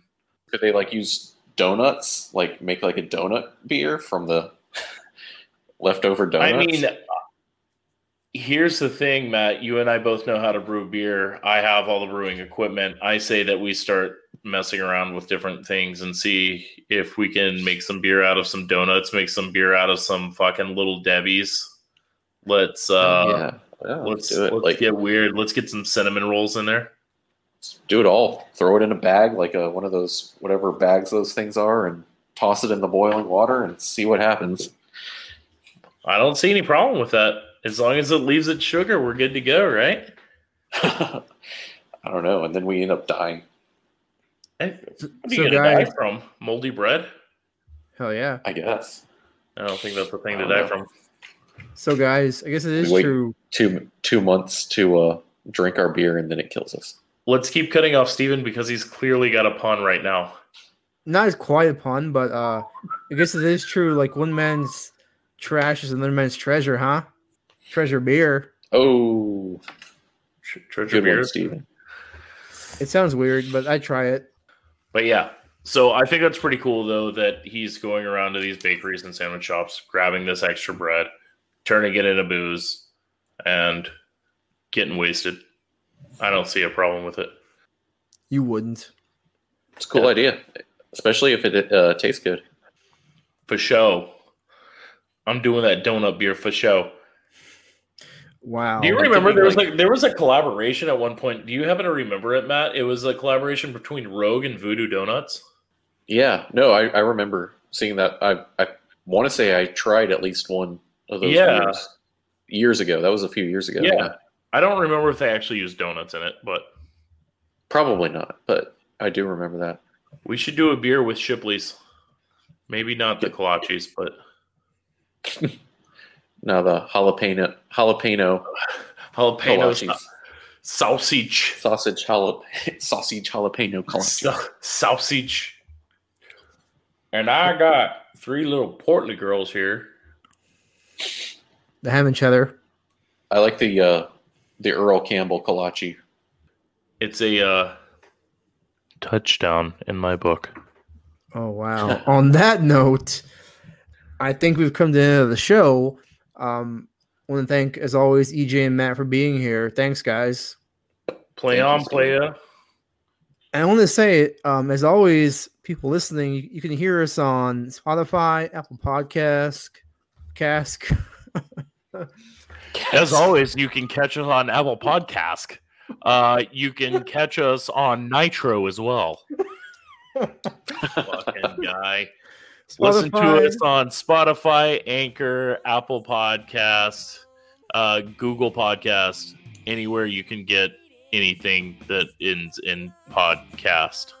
Could they like use donuts? Like make like a donut beer from the leftover donuts? I mean, here's the thing, Matt. You and I both know how to brew beer. I have all the brewing equipment. I say that we start messing around with different things and see if we can make some beer out of some donuts, make some beer out of some fucking little Debbie's. Let's uh yeah, yeah let's, do it. let's like get weird. Let's get some cinnamon rolls in there. do it all. Throw it in a bag, like a one of those whatever bags those things are, and toss it in the boiling water and see what happens. I don't see any problem with that. As long as it leaves its sugar, we're good to go, right? I don't know, and then we end up dying. Hey, what are So, you gonna guys- die from? Moldy bread? Hell yeah. I guess I don't think that's the thing to die know. from. So guys, I guess it is Wait. true. Two two months to uh, drink our beer and then it kills us. Let's keep cutting off Steven because he's clearly got a pun right now. Not as quite a pun, but uh I guess it is true. Like one man's trash is another man's treasure, huh? Treasure beer. Oh, Tr- Treasure good beer. one, Steven. It sounds weird, but I try it. But yeah, so I think that's pretty cool though that he's going around to these bakeries and sandwich shops, grabbing this extra bread, turning it into booze, and getting wasted. I don't see a problem with it. You wouldn't. It's a cool Yeah. idea, especially if it uh, tastes good. For show. I'm doing that donut beer for show. Wow. Do you remember there was like- like there was a collaboration at one point? Do you happen to remember it, Matt? It was a collaboration between Rogue and Voodoo Donuts. Yeah, no, I, I remember seeing that. I I want to say I tried at least one of those Yeah. beers years ago. That was a few years ago. Yeah. I don't remember if they actually used donuts in it, but probably not, but I do remember that. we should do a beer with Shipley's. Maybe not the kolaches, but Now the jalapeno jalapeno jalapeno kolaches, sausage, sausage jalap sausage jalapeno kolaches. Sa- sausage. And I got three little portly girls here. The ham and cheddar. I like the uh, the Earl Campbell kolache. It's a uh, touchdown in my book. Oh wow. On that note, I think we've come to the end of the show. Um I want to thank as always EJ and Matt for being here. Thanks guys. Play on, Steve. playa. And I want to say, um, as always, people listening, you, you can hear us on Spotify, Apple Podcast, Cask, As always, you can catch us on Apple Podcast. Uh, you can catch us on Nitro as well. Fucking guy. Listen to us on Spotify, Anchor, Apple Podcast, uh, Google Podcast, anywhere you can get anything that ends in podcast.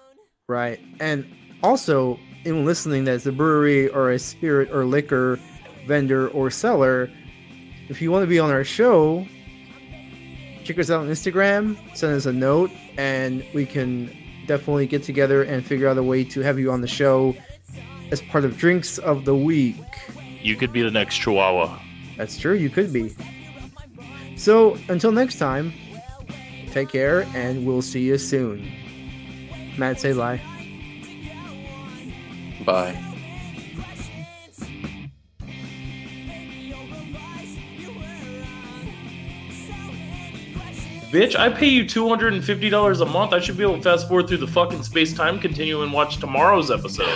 Right. And also, in listening that's a brewery or a spirit or liquor vendor or seller, if you want to be on our show, check us out on Instagram, send us a note, and we can definitely get together and figure out a way to have you on the show as part of Drinks of the Week. You could be the next Chihuahua. That's true, you could be. So, until next time, take care and we'll see you soon. Matt, say lie. Bye. Bitch, I pay you $250 a month. I should be able to fast forward through the fucking space time continuum and watch tomorrow's episode.